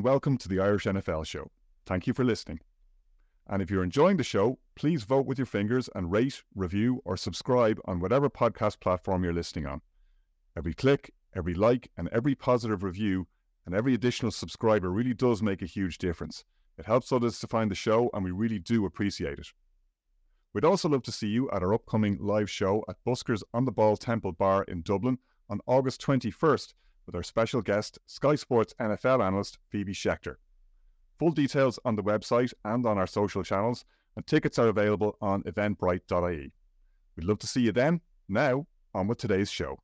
And welcome to the Irish NFL Show. Thank you for listening. And if you're enjoying the show, please vote with your fingers and rate, review, or subscribe on whatever podcast platform you're listening on. Every click, every like, and every positive review and every additional subscriber really does make a huge difference. It helps others to find the show, and we really do appreciate it. We'd also love to see you at our upcoming live show at Buskers on the Ball Temple Bar in Dublin on August 21st with our special guest, Sky Sports NFL analyst Phoebe Schechter. Full details on the website and on our social channels, and tickets are available on eventbrite.ie. We'd love to see you then. Now, on with today's show.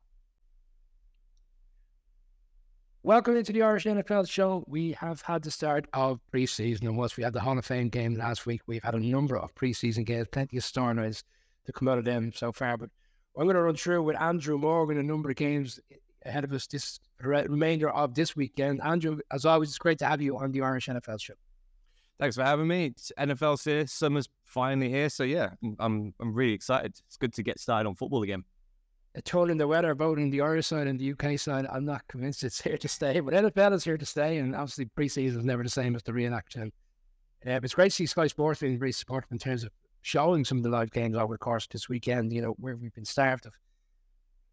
Welcome into the Irish NFL show. We have had the start of preseason, and once we had the Hall of Fame game last week, we've had a number of preseason games, plenty of storylines to come out of them so far. But I'm going to run through with Andrew Morgan a number of games ahead of us this remainder of this weekend. Andrew, as always, it's great to have you on the Irish NFL show. Thanks for having me. It's NFL's here, summer's finally here, so yeah, I'm I'm really excited. It's good to get started on football again in the weather both in the Irish side and the UK side, I'm not convinced it's here to stay. But NFL is here to stay, and obviously preseason is never the same as the reenaction. Uh, it's great to see Sky Sports being very supportive in terms of showing some of the live games over the course this weekend. You know where we've been starved of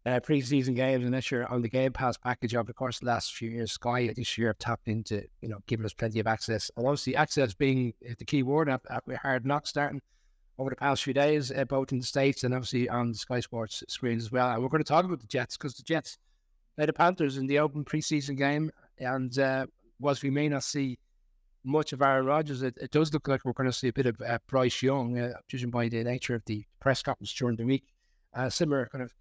uh, preseason games, and this year on the Game Pass package over the course of the last few years, Sky this year have tapped into you know giving us plenty of access, and obviously access being the key word at, at hard knock starting over the past few days, uh, both in the States and obviously on the Sky Sports screens as well. And we're going to talk about the Jets because the Jets played the Panthers in the open preseason game. And uh, whilst we may not see much of Aaron Rodgers, it, it does look like we're going to see a bit of uh, Bryce Young, uh, judging by the nature of the press conference during the week. Uh, similar kind of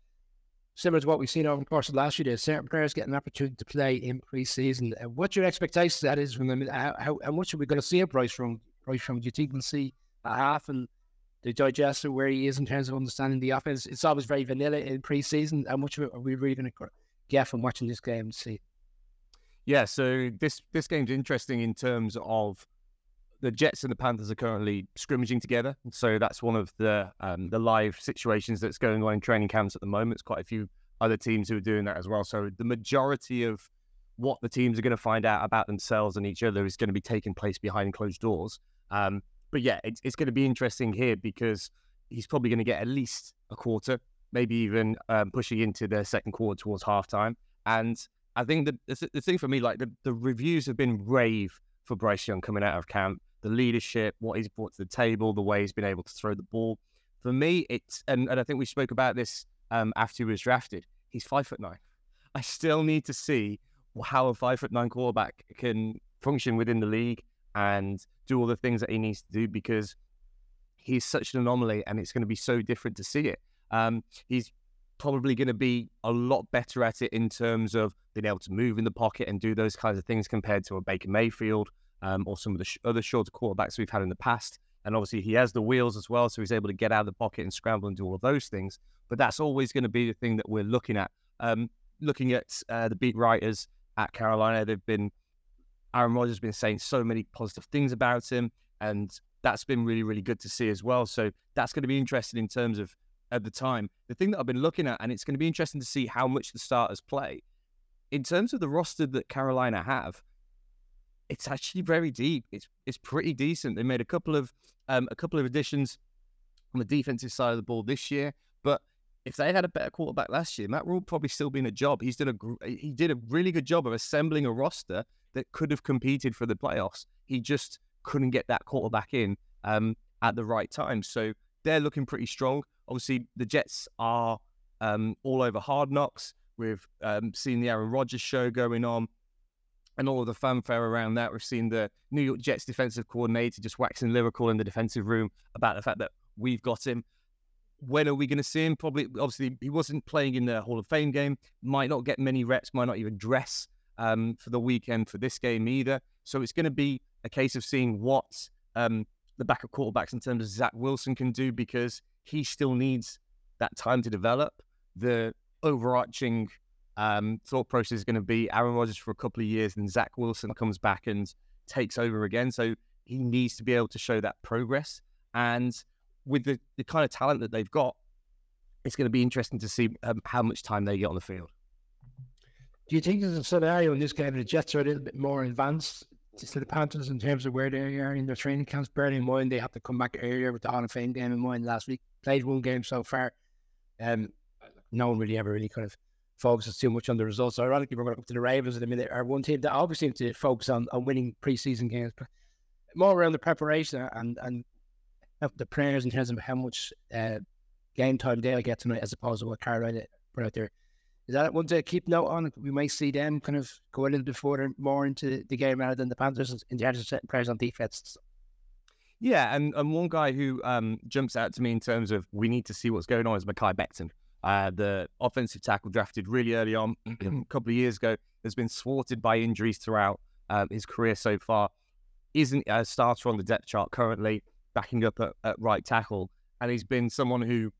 similar to what we've seen over the course of last few days. Certain players getting an opportunity to play in preseason. What's your expectations that is from them? How, how, how much are we going to see a Bryce from Bryce from? Do you think we'll see a half and the digester where he is in terms of understanding the offense. It's always very vanilla in preseason. How much are we really going to get from watching this game see? Yeah, so this this game's interesting in terms of the Jets and the Panthers are currently scrimmaging together. So that's one of the um, the live situations that's going on in training camps at the moment. It's quite a few other teams who are doing that as well. So the majority of what the teams are going to find out about themselves and each other is going to be taking place behind closed doors. Um, but yeah, it's, it's going to be interesting here because he's probably going to get at least a quarter, maybe even um, pushing into the second quarter towards halftime. And I think the, the, the thing for me, like the, the reviews have been rave for Bryce Young coming out of camp, the leadership, what he's brought to the table, the way he's been able to throw the ball. For me, it's and, and I think we spoke about this um, after he was drafted. He's five foot nine. I still need to see how a five foot nine quarterback can function within the league and do all the things that he needs to do because he's such an anomaly and it's going to be so different to see it. Um, he's probably going to be a lot better at it in terms of being able to move in the pocket and do those kinds of things compared to a Baker Mayfield um, or some of the sh- other shorter quarterbacks we've had in the past. And obviously, he has the wheels as well, so he's able to get out of the pocket and scramble and do all of those things. But that's always going to be the thing that we're looking at. Um, looking at uh, the beat writers at Carolina, they've been Aaron Rodgers has been saying so many positive things about him, and that's been really, really good to see as well. So that's going to be interesting in terms of at the time. The thing that I've been looking at, and it's going to be interesting to see how much the starters play. In terms of the roster that Carolina have, it's actually very deep. It's it's pretty decent. They made a couple of um, a couple of additions on the defensive side of the ball this year, but if they had a better quarterback last year, Matt Rhule probably still been a job. He's done a he did a really good job of assembling a roster that could have competed for the playoffs. He just couldn't get that quarterback in um, at the right time. So they're looking pretty strong. Obviously, the Jets are um, all over hard knocks. We've um, seen the Aaron Rodgers show going on and all of the fanfare around that. We've seen the New York Jets defensive coordinator just waxing lyrical in the defensive room about the fact that we've got him. When are we going to see him? Probably, obviously, he wasn't playing in the Hall of Fame game, might not get many reps, might not even dress um, for the weekend for this game either. So it's going to be a case of seeing what um, the backup quarterbacks in terms of Zach Wilson can do because he still needs that time to develop. The overarching um, thought process is going to be Aaron Rodgers for a couple of years, and Zach Wilson comes back and takes over again. So he needs to be able to show that progress. And with the, the kind of talent that they've got, it's going to be interesting to see um, how much time they get on the field. Do you think there's a scenario in this game the Jets are a little bit more advanced to the Panthers in terms of where they are in their training camps? Bearing in mind they have to come back earlier with the Hall of Fame game in mind last week. Played one game so far. Um, no one really ever really kind of focuses too much on the results. So ironically, we're going to come to the Ravens in a minute. Are one team that obviously seem to focus on, on winning preseason games, but more around the preparation and and the players in terms of how much uh, game time they'll get tonight as opposed to what Carolina put out there. Is that one to keep note on? We might see them kind of go a little bit further more into the game rather than the Panthers in terms of setting players on defense. Yeah, and, and one guy who um, jumps out to me in terms of we need to see what's going on is Mekhi Becton. Uh, the offensive tackle drafted really early on a couple of years ago has been thwarted by injuries throughout um, his career so far. Isn't a starter on the depth chart currently, backing up at, at right tackle, and he's been someone who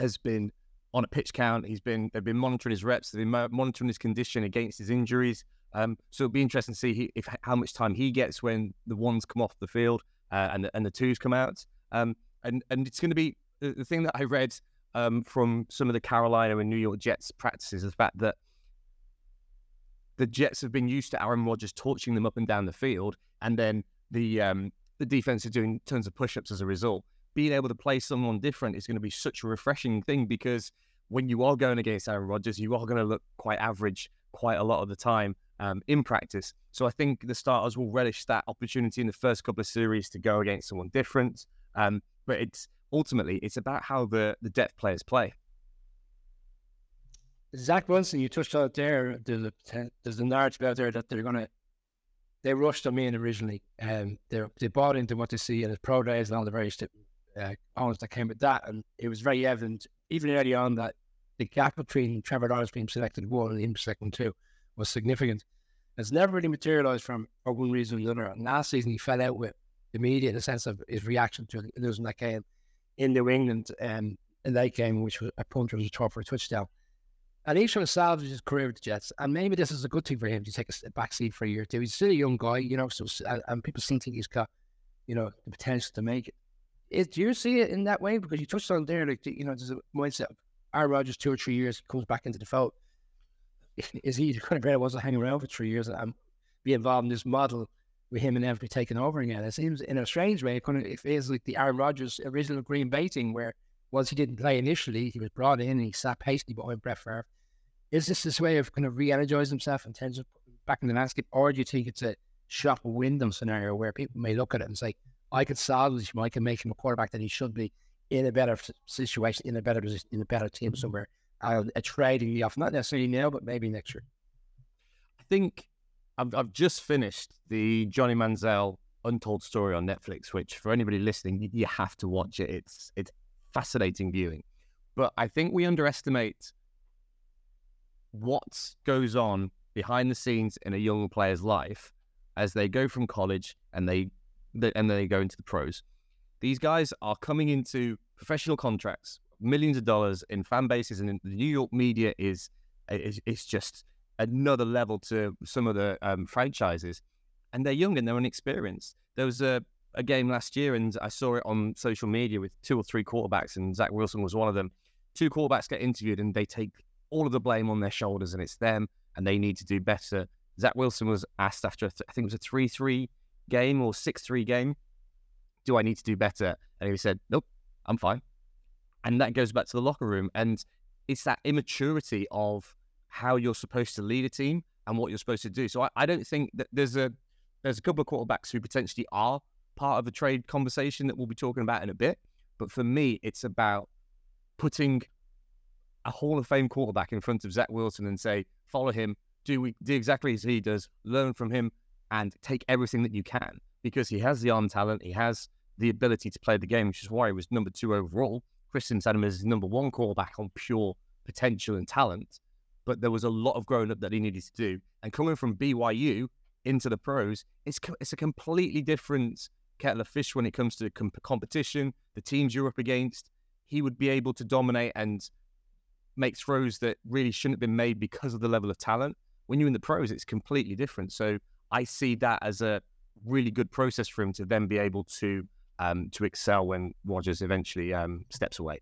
has been on a pitch count. He's been they've been monitoring his reps, they've been monitoring his condition against his injuries. Um, so it'll be interesting to see he, if how much time he gets when the ones come off the field uh, and and the twos come out. Um, and and it's going to be the, thing that I read um, from some of the Carolina and New York Jets practices is the fact that the Jets have been used to Aaron Rodgers torching them up and down the field, and then the um, the defense are doing tons of push-ups as a result. Being able to play someone different is going to be such a refreshing thing because when you are going against Aaron Rodgers, you are going to look quite average quite a lot of the time um, in practice. So I think the starters will relish that opportunity in the first couple of series to go against someone different. Um, but it's ultimately it's about how the the depth players play. Zach Wilson, you touched on it there. There's a narrative out there that they're gonna they rushed him in originally. and they they bought into what they see in his pro days and all the various uh, honors that came with that, and it was very evident even early on that the gap between Trevor Lawrence being selected one and him selecting two was significant. It's never really materialized from for one reason or another. And last season he fell out with the media in the sense of his reaction to losing that game in New England um, in that game, which was a punter was a throw for a touchdown. And he's trying to salvage his career with the Jets. And maybe this is a good thing for him to take a back seat for a year or two. He's still a young guy, you know, so and people still think he's got, you know, the potential to make it. Is, do you see it in that way? Because you touched on there, like, you know, there's a mindset Aaron Rodgers, two or three years, comes back into the fold. Is he the kind of player that wants to hang around for three years and um, be involved in this model with him and everybody taking over again? It seems, in a strange way, it kind of it feels like the Aaron Rodgers original Green Bay where once he didn't play initially, he was brought in and he sat patiently behind Brett Favre. Is this this way of kind of re-energizing himself in terms of back in the landscape, or do you think it's a shop window scenario where people may look at it and say, I could salvage him. I can make him a quarterback that he should be in a better situation, in a better position, in a better team mm-hmm. somewhere. I'll uh, trading me off, not necessarily now, but maybe next year. I think I've, I've just finished the Johnny Manziel Untold Story on Netflix, which for anybody listening, you have to watch it. It's it's fascinating viewing, but I think we underestimate what goes on behind the scenes in a young player's life as they go from college and they and then they go into the pros. These guys are coming into professional contracts, millions of dollars in fan bases, and the New York media is is, is just another level to some of the um, franchises. And they're young and they're inexperienced. There was a, a game last year, and I saw it on social media with two or three quarterbacks, and Zach Wilson was one of them. Two quarterbacks get interviewed, and they take all of the blame on their shoulders, and it's them, and they need to do better. Zach Wilson was asked after, I think it was a 3 3 game or 6 3 game, do I need to do better? And he said, nope, I'm fine. And that goes back to the locker room. And it's that immaturity of how you're supposed to lead a team and what you're supposed to do. So I, I don't think that there's a there's a couple of quarterbacks who potentially are part of a trade conversation that we'll be talking about in a bit. But for me, it's about putting a Hall of Fame quarterback in front of Zach Wilson and say, follow him, do we do exactly as he does, learn from him, and take everything that you can because he has the arm talent, he has the ability to play the game, which is why he was number two overall. Kristen Sanham is number one quarterback on pure potential and talent, but there was a lot of growing up that he needed to do. And coming from BYU into the pros, it's it's a completely different kettle of fish when it comes to comp- competition, the teams you're up against. He would be able to dominate and make throws that really shouldn't have been made because of the level of talent. When you're in the pros, it's completely different. So I see that as a really good process for him to then be able to um, to excel when Rodgers eventually um, steps away.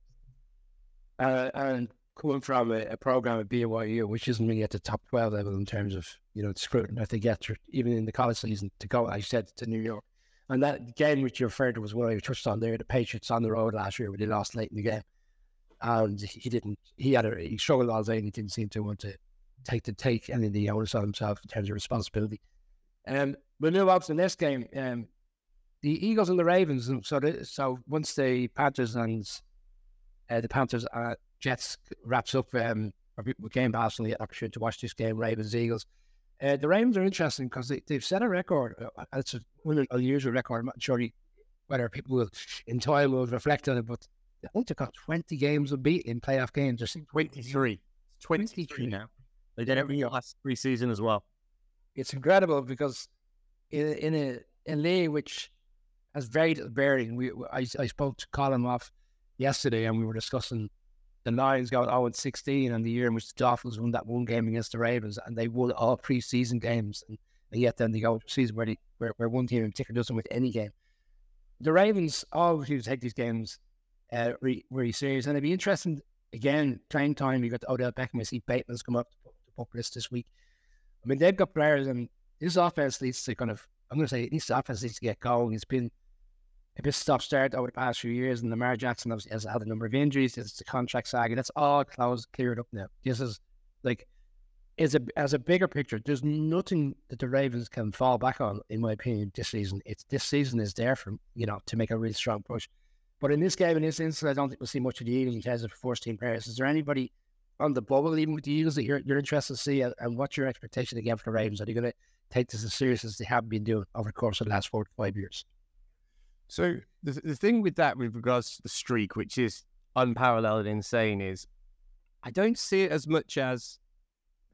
Uh, and coming from a, a program at BYU, which isn't really at the top 12 level in terms of, you know, scrutiny that they get even in the college season to go, I said, to New York. And that game which you referred to was one I touched on there. The Patriots on the road last year, where they lost late in the game. And he didn't, he had a, he struggled all day and he didn't seem to want to take to take any of the onus on himself in terms of responsibility. Um, we'll move on to the next game. Um, the Eagles and the Ravens. So, the, so once the Panthers and uh, the Panthers uh, Jets wraps up, um, Game Pass and the opportunity to watch this game, Ravens Eagles. Uh, the Ravens are interesting because they, they've set a record. Uh, it's a, an unusual record. I'm not sure whether people will in time will reflect on it, but I think they've got 20 games unbeaten in playoff games. Just 23. 23, 23 now. They did it every last preseason as well. It's incredible because in, in a in league which has very little bearing. We I, I spoke to Colin off yesterday and we were discussing the Lions got 0 and 16 and the year in which the Dolphins won that one game against the Ravens and they won all preseason games and, and yet then they go to season where, they, where, where one team in particular doesn't win any game. The Ravens obviously take these games uh, really, really serious and it'd be interesting again, playing time. You've got Odell Beckham, I see Bateman's come up to pop list this week. I mean, they've got players and this offense needs to kind of, I'm going to say, this offense needs to get going. It's been a bit stop start over the past few years, and Lamar Jackson obviously has had a number of injuries. It's the contract saga. That's all closed, cleared up now. This is like, is a as a bigger picture. There's nothing that the Ravens can fall back on, in my opinion, this season. It's this season is there for you know to make a really strong push. But in this game, in this instance, I don't think we'll see much of the Eagles in terms of first team players. Is there anybody on the bubble, even with the Eagles, that you're, you're interested to see? And, and what's your expectation again for the Ravens? Are they going to take this as serious as they have been doing over the course of the last four to five years? So the, the thing with that, with regards to the streak, which is unparalleled and insane, is I don't see it as much as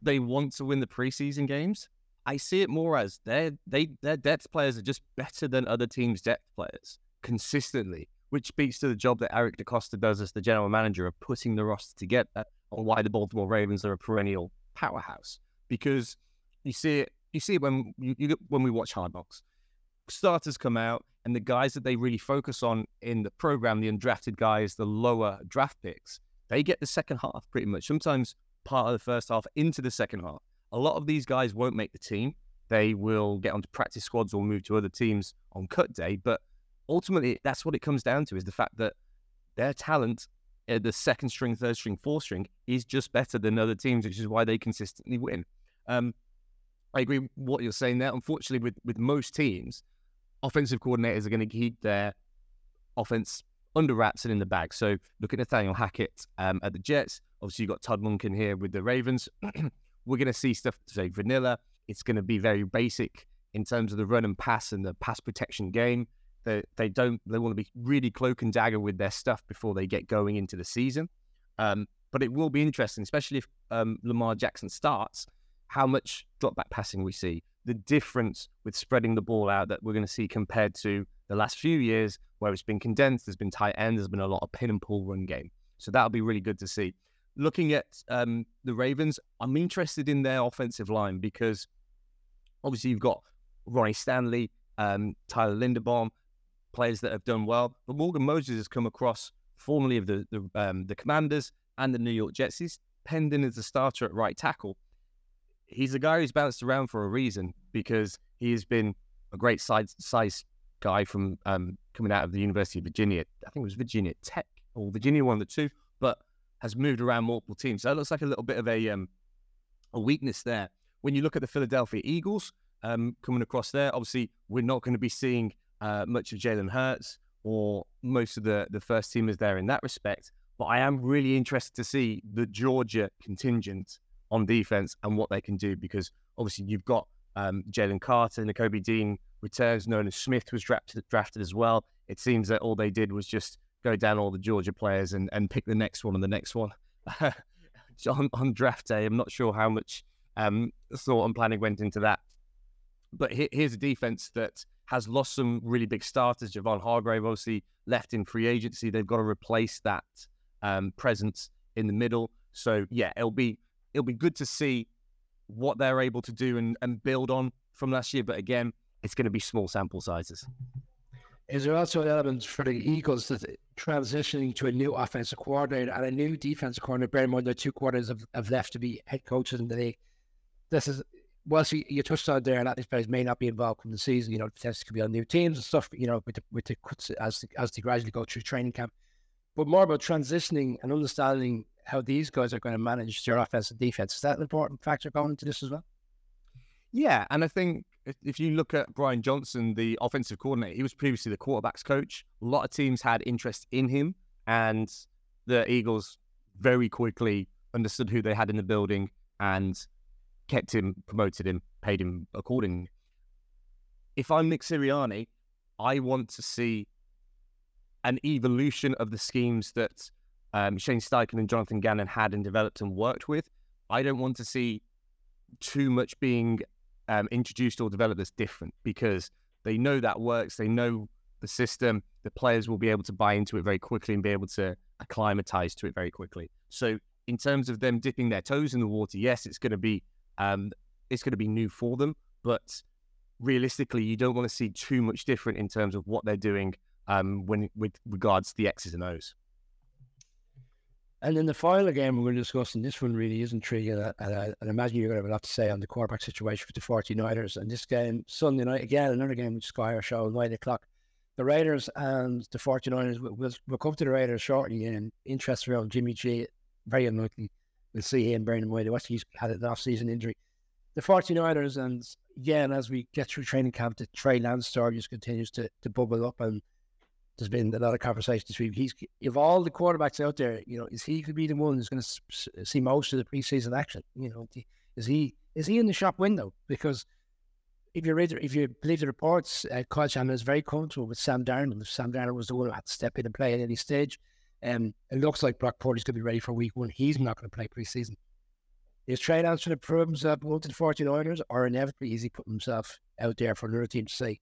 they want to win the preseason games. I see it more as their they their depth players are just better than other teams' depth players consistently, which speaks to the job that Eric DeCosta does as the general manager of putting the roster together on why the Baltimore Ravens are a perennial powerhouse. Because you see it, you see it when you, you when we watch Hard Knocks starters come out and the guys that they really focus on in the program, the undrafted guys, the lower draft picks, they get the second half pretty much. Sometimes part of the first half into the second half. A lot of these guys won't make the team. They will get onto practice squads or move to other teams on cut day. But ultimately, that's what it comes down to is the fact that their talent at the second string, third string, fourth string is just better than other teams, which is why they consistently win. Um, I agree with what you're saying there. Unfortunately, with, with most teams, offensive coordinators are going to keep their offense under wraps and in the bag. So look at Nathaniel Hackett um, at the Jets. Obviously, you've got Todd Monken here with the Ravens. We're going to see stuff say vanilla. It's going to be very basic in terms of the run and pass and the pass protection game. They, they don't they want to be really cloak and dagger with their stuff before they get going into the season. Um, but it will be interesting, especially if um, Lamar Jackson starts, how much drop back passing we see, the difference with spreading the ball out that we're going to see compared to the last few years where it's been condensed, there's been tight end, there's been a lot of pin and pull run game. So that'll be really good to see. Looking at um, the Ravens, I'm interested in their offensive line because obviously you've got Ronnie Stanley, um, Tyler Linderbaum, players that have done well. But Morgan Moses has come across formerly of the the, um, the Commanders and the New York Jets. He's penned in as a starter at right tackle he's a guy who's bounced around for a reason because he has been a great size, size guy from um, coming out of the University of Virginia. I think it was Virginia Tech or Virginia one of the two, but has moved around multiple teams. So it looks like a little bit of a um, a weakness there. When you look at the Philadelphia Eagles um, coming across there, obviously we're not going to be seeing uh, much of Jalen Hurts or most of the the first teamers there in that respect. But I am really interested to see the Georgia contingent on defense and what they can do because obviously you've got um, Jalen Carter, Nakobe Dean returns. Nolan Smith was drafted, drafted as well. It seems that all they did was just go down all the Georgia players and, and pick the next one and the next one on, on draft day. I'm not sure how much um, thought and planning went into that. But here's a defense that has lost some really big starters. Javon Hargrave obviously left in free agency. They've got to replace that um, presence in the middle. So yeah, it'll be it'll be good to see what they're able to do and, and build on from last year. But again, it's going to be small sample sizes. Is there also an element for the Eagles that transitioning to a new offensive coordinator and a new defensive coordinator? Bear in mind, the two quarters have, have left to be head coaches in the league. This is well, see, you touched on there, a lot of these players may not be involved in the season. You know, potentially could be on new teams and stuff. You know, with the, with the as as they gradually go through training camp, but more about transitioning and understanding how these guys are going to manage their offense and defense. Is that an important factor going into this as well? Yeah, and I think if you look at Brian Johnson, the offensive coordinator, he was previously the quarterbacks coach. A lot of teams had interest in him, and the Eagles very quickly understood who they had in the building and kept him, promoted him, paid him accordingly. If I'm Nick Sirianni, I want to see an evolution of the schemes that um, Shane Steichen and Jonathan Gannon had and developed and worked with. I don't want to see too much being um, introduced or developed that's different because they know that works. They know the system. The players will be able to buy into it very quickly and be able to acclimatize to it very quickly. So, in terms of them dipping their toes in the water, yes, it's going to be um, it's going to be new for them, but realistically, you don't want to see too much different in terms of what they're doing um, when with regards to the X's and O's. And in the final game we're going to discuss, and this one really is intriguing, and I, and I imagine you're going to have a lot to say on the quarterback situation for the 49ers. And this game, Sunday night, again, another game with Sky or show, 9 o'clock. The Raiders and the 49ers, we'll, we'll come to the Raiders shortly, and interest around Jimmy G, very unlikely. We'll see him bearing in mind the he's had an off-season injury. The 49ers, and again, as we get through training camp, the Trey Lance story just continues to, to bubble up, and there's been a lot of conversation between he's of all the quarterbacks out there, you know, is he could be the one who's going to see most of the preseason action? You know, is he is he in the shop window? Because if you read, if you believe the reports, uh, Kyle Shanahan is very comfortable with Sam Darnold. If Sam Darnold was the one who had to step in and play at any stage, um, it looks like Brock Purdy's going to be ready for week one. He's not going to play preseason. Is Trey Lance trying to prove himself to the 49ers, or inevitably is he putting himself out there for another team to say,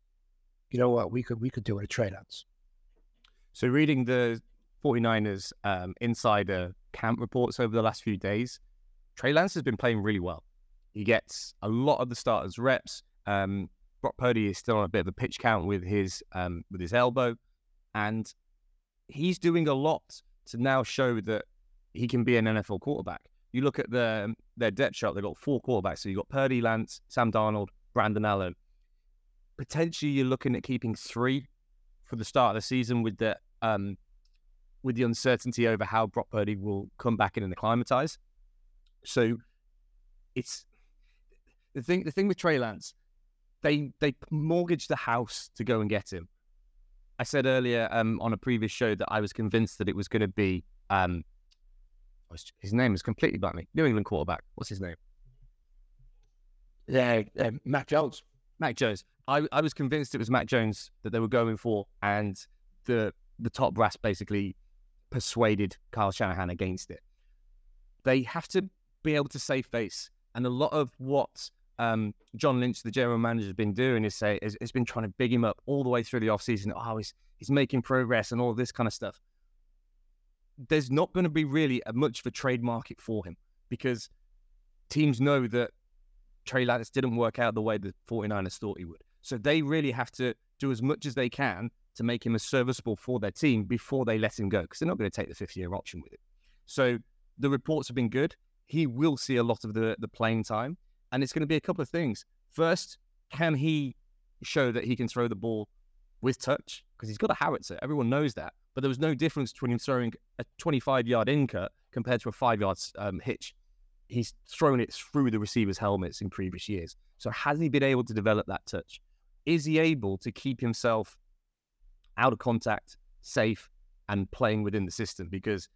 you know what, we could we could do it at Trey Lance? So, reading the 49ers um, insider camp reports over the last few days, Trey Lance has been playing really well. He gets a lot of the starters' reps. Um, Brock Purdy is still on a bit of a pitch count with his um, with his elbow, and he's doing a lot to now show that he can be an NFL quarterback. You look at the their depth chart; they've got four quarterbacks. So you've got Purdy, Lance, Sam Darnold, Brandon Allen. Potentially, you're looking at keeping three for the start of the season with the um, with the uncertainty over how Brock Purdy will come back in and acclimatize. So it's the thing. The thing with Trey Lance, they they mortgaged the house to go and get him. I said earlier um, on a previous show that I was convinced that it was going to be um, his name is completely blank me. New England quarterback. What's his name? Yeah, uh, Mac Jones. Mac Jones. I, I was convinced it was Mac Jones that they were going for, and the the top brass basically persuaded Kyle Shanahan against it. They have to be able to save face, and a lot of what um, John Lynch, the general manager, has been doing is say has, has been trying to big him up all the way through the offseason. Oh, he's he's making progress and all this kind of stuff. There's not going to be really much of a trade market for him because teams know that Trey Lance didn't work out the way the 49ers thought he would. So they really have to do as much as they can to make him as serviceable for their team before they let him go because they're not going to take the fifth year option with him. So the reports have been good. He will see a lot of the, the playing time, and it's going to be a couple of things. First, can he show that he can throw the ball with touch? Because he's got a howitzer. Everyone knows that. But there was no difference between him throwing a 25 yard in cut compared to a five yard um, hitch. He's thrown it through the receiver's helmets in previous years. So has he been able to develop that touch? Is he able to keep himself out of contact, safe, and playing within the system because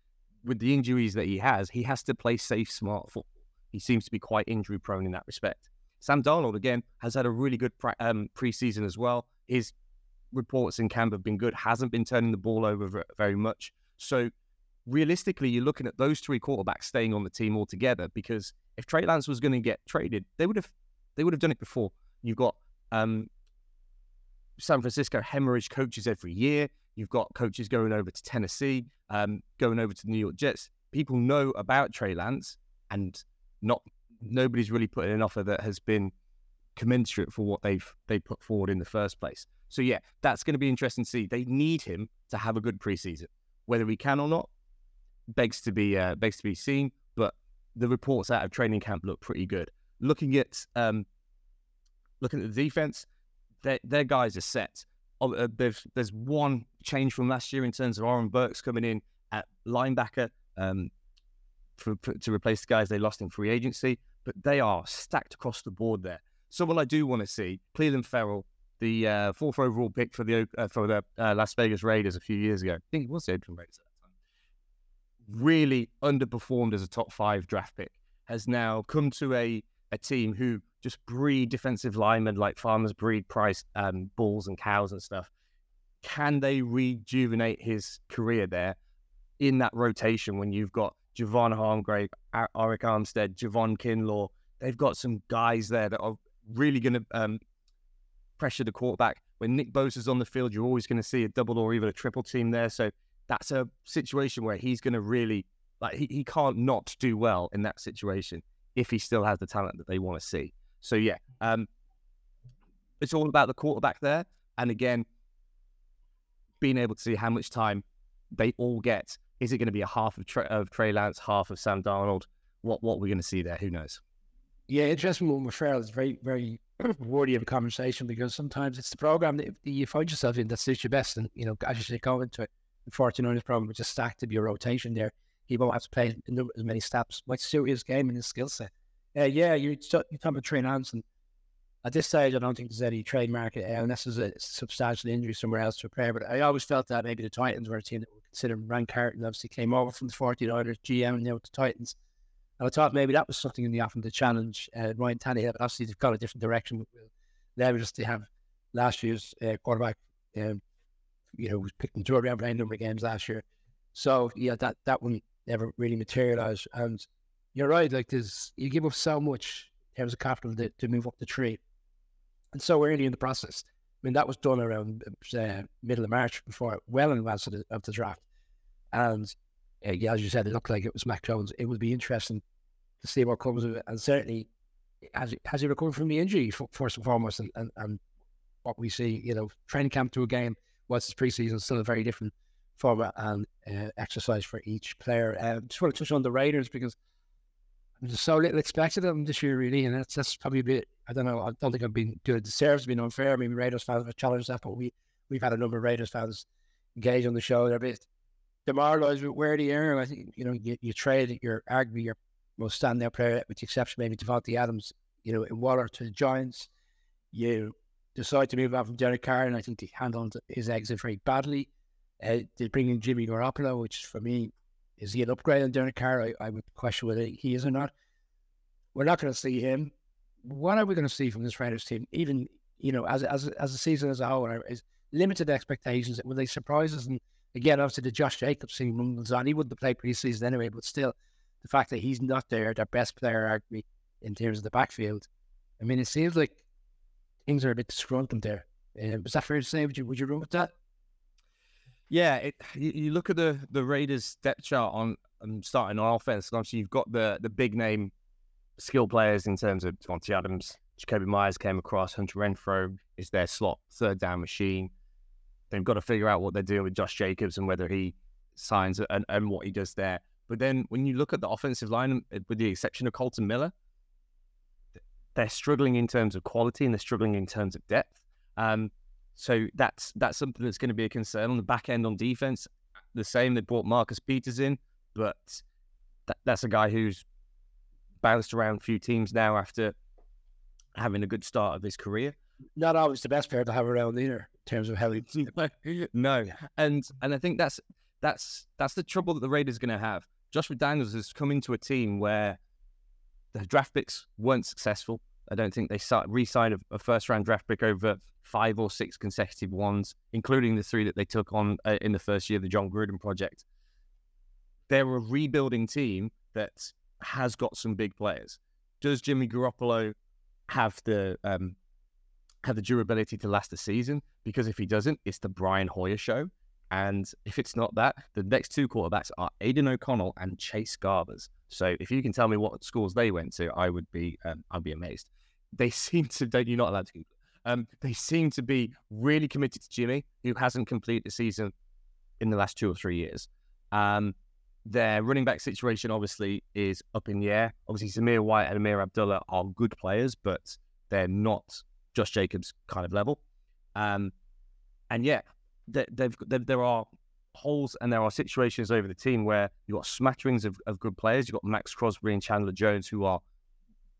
with the injuries that he has, he has to play safe, smart football. He seems to be quite injury prone in that respect. Sam Darnold, again, has had a really good pre- um, preseason as well. His reports in camp have been good, hasn't been turning the ball over very much. So, realistically, you're looking at those three quarterbacks staying on the team altogether because if Trey Lance was going to get traded, they would have they would have done it before. You've got um, San Francisco hemorrhage coaches every year. You've got coaches going over to Tennessee, um, going over to the New York Jets. People know about Trey Lance, and not nobody's really put in an offer that has been commensurate for what they've they put forward in the first place. So yeah, that's going to be interesting to see. They need him to have a good preseason. Whether he can or not begs to be uh, begs to be seen. But the reports out of training camp look pretty good. Looking at um, looking at the defense, their their guys are set. Uh, there's there's one change from last year in terms of Oren Burks coming in at linebacker um, for, for, to replace the guys they lost in free agency. But they are stacked across the board there. Someone I do want to see, Clelin Ferrell, the uh, fourth overall pick for the uh, for the uh, Las Vegas Raiders a few years ago. I think it was the Oakland Raiders at that time. Really underperformed as a top five draft pick. Has now come to a a team who just breed defensive linemen like farmers breed price um, bulls and cows and stuff. Can they rejuvenate his career there in that rotation when you've got Javon Hargrave, Arik Armstead, Javon Kinlaw? They've got some guys there that are really going to um, pressure the quarterback. When Nick Bosa's on the field, you're always going to see a double or even a triple team there. So that's a situation where he's going to really like he, he can't not do well in that situation if he still has the talent that they want to see. So yeah, um, it's all about the quarterback there, and again, being able to see how much time they all get. Is it going to be a half of, Trey, of Trey Lance, half of Sam Darnold? What what we're going to see there? Who knows? Yeah, interesting one with Ferrell is very very worthy of a conversation because sometimes it's the program that you find yourself in that suits you best, and you know as you say, go into it. The 49ers program, is stacked to be a rotation there. He won't have to play as many snaps. Might suit his game and his skill set. Uh, yeah, you're, you're talking about Trey Lance, and at this stage, I don't think there's any trade market unless there's a substantial injury somewhere else to player. But I always felt that maybe the Titans were a team that would consider Ran Carthon. Obviously, came over from the 49ers, GM, and now with the Titans. And I thought maybe that was something in the offing to challenge uh, Ryan Tannehill. Obviously, they've got a different direction. We'll leverage to have last year's uh, quarterback, um, you know, was picked in two round playing number of games last year. So yeah, that that one never really materialized. And you're right. Like there's you give up so much in terms of capital to, to move up the tree, and so early in the process. I mean, that was done around uh, middle of March before, well in advance of the, of the draft. And uh, yeah, as you said, it looked like it was Mac Jones. It would be interesting to see what comes of it, and certainly has he, has he recovered from the injury first and foremost, and, and, and what we see, you know, training camp to a game, what's his preseason, still a very different format and uh, exercise for each player. Uh, just want to touch on the Raiders because there's so little expected of them this year, really, and that's that's probably a bit. I don't know. I don't think I've been doing it deserves being unfair. I mean, Raiders fans have challenged that, but we we've had a number of Raiders fans engage on the show. They're a bit demoralised with where they are. I think you know you, you trade your arguably your most standout player, with the exception maybe Davante Adams, you know, in Waller to the Giants. You decide to move on from Derek Carr, and I think they handled his exit very badly. Uh, they bring in Jimmy Garoppolo, which for me is he an upgrade on Derek Carr? I, I would question whether he is or not. We're not going to see him. What are we going to see from this Raiders team? Even you know, as as as a season as a whole, is limited expectations. Will they surprise us? And again, obviously, the Josh Jacobs thing rumbles on. He wouldn't have played preseason anyway, but still, the fact that he's not there, their best player, arguably in terms of the backfield. I mean, it seems like things are a bit disgruntled there. Uh, was that fair to say? Would you would you run with that? Yeah, it, you, you, look at the the Raiders depth chart on um, starting on offense, and obviously you've got the the big name skill players in terms of Davante Adams, Jakobi Myers came across, Hunter Renfrow is their slot third down machine. They've got to figure out what they're doing with Josh Jacobs and whether he signs and, and what he does there. But then when you look at the offensive line, with the exception of Kolton Miller, they're struggling in terms of quality and they're struggling in terms of depth. Um, so that's that's something that's going to be a concern on the back end on defense. The same, they brought Marcus Peters in, but that, that's a guy who's bounced around a few teams now after having a good start of his career. Not always the best player to have around either, in terms of how he. no, and and I think that's that's that's the trouble that the Raiders are going to have. Josh McDaniels has come into a team where the draft picks weren't successful. I don't think they re-signed a, a first-round draft pick over five or six consecutive ones, including the three that they took on uh, in the first year of the Jon Gruden project. They're a rebuilding team that has got some big players. Does Jimmy Garoppolo have the um, have the durability to last the season? Because if he doesn't, it's the Brian Hoyer show. And if it's not that, the next two quarterbacks are Aidan O'Connell and Chase Garbers. So if you can tell me what schools they went to, I would be um, I'd be amazed. they seem to. Don't you're not allowed to. Um, they seem to be really committed to Jimmy, who hasn't completed the season in the last two or three years. Um, their running back situation obviously is up in the air. Obviously, Zamir White and Ameer Abdullah are good players, but they're not Josh Jacobs kind of level. Um, and yeah, they, they've, they've, there are holes and there are situations over the team where you've got smatterings of, of good players. You've got Maxx Crosby and Chandler Jones, who are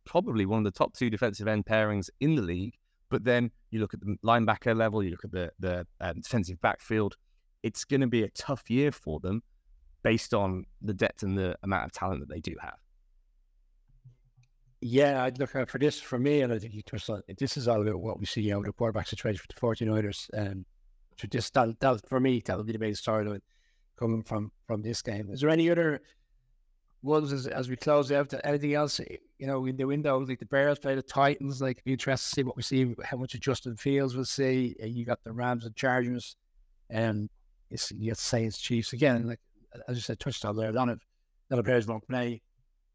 probably one of the top two defensive end pairings in the league. But then you look at the linebacker level, you look at the the um, defensive backfield. It's going to be a tough year for them based on the depth and the amount of talent that they do have. Yeah, I'd look for this for me, and I think you touched on. This is all about what we see out of the quarterback situation for the 49ers. Um, so just that, that for me, that would be the main storyline coming from from this game. Is there any other ones as, as we close out? Anything else? You know, in the window, like the Bears play the Titans. Like, be interested to see what we see, how much of Justin Fields will see. Uh, you got the Rams and Chargers, and it's you got Saints Chiefs again. Like as you said, touched on there. Lot of players won't play.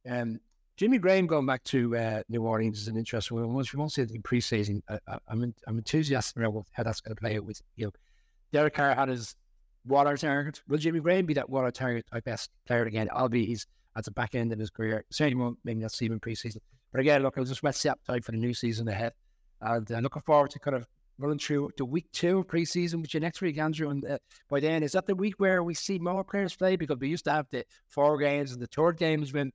Um, Jimmy Graham going back to uh, New Orleans is an interesting one. Once we won't see it in preseason, I, am I'm, I'm enthusiastic about how that's going to play out with you know. Derek Carr had his water target. Will Jimmy Graham be that water target type best player again? I'll be he's at the back end of his career. Certainly won't maybe not see him in preseason. But again, look, I'll just wet the appetite for the new season ahead. And uh, looking forward to kind of running through the week two of preseason with you next week, Andrew. And uh, by then, is that the week where we see more players play? Because we used to have the four games and the third games when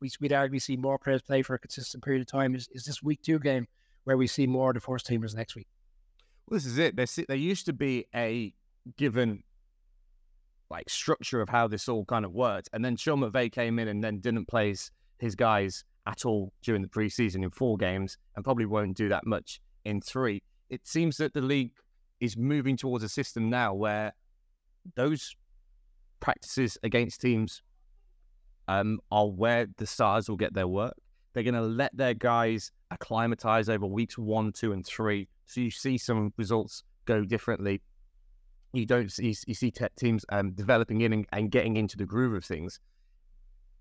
we, we'd argue see more players play for a consistent period of time. Is, is this week two game where we see more of the first teamers next week? Well, this is it. There, there used to be a given like structure of how this all kind of worked, and then Sean McVay came in and then didn't his, his guys at all during the preseason in four games, and probably won't do that much in three it seems that the league is moving towards a system now where those practices against teams um, are where the stars will get their work. They're going to let their guys acclimatize over weeks one, two, and three. So you see some results go differently. You don't see you see teams um, developing in and, and getting into the groove of things.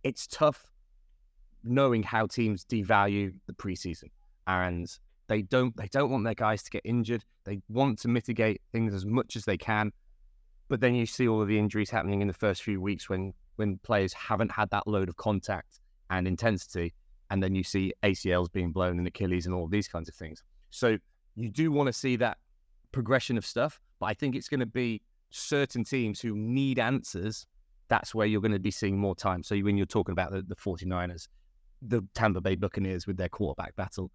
It's tough knowing how teams devalue the preseason, and they don't they don't want their guys to get injured. They want to mitigate things as much as they can. But then you see all of the injuries happening in the first few weeks when when players haven't had that load of contact and intensity, and then you see ACLs being blown and Achilles and all these kinds of things. So you do want to see that progression of stuff, but I think it's going to be certain teams who need answers. That's where you're going to be seeing more time. So when you're talking about the, the 49ers, the Tampa Bay Buccaneers with their quarterback battle,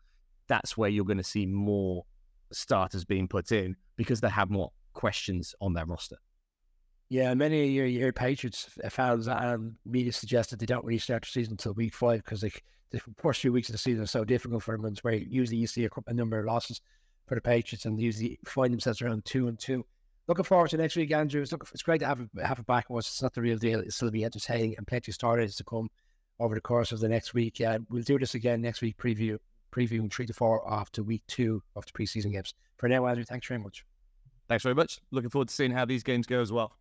that's where you're going to see more starters being put in because they have more questions on their roster. Yeah, many of your, your Patriots fans and media suggest that they don't really start the season until week five because the first few weeks of the season are so difficult for them. It's where usually you see a, a number of losses for the Patriots and usually find themselves around two and two. Looking forward to next week, Andrew. It's, it's great to have a, have it back. It's not the real deal. It'll still be entertaining and plenty of starters to come over the course of the next week. Uh, we'll do this again next week, preview previewing three to four after week two of the preseason games. For now, Andrew, thanks very much. Thanks very much. Looking forward to seeing how these games go as well.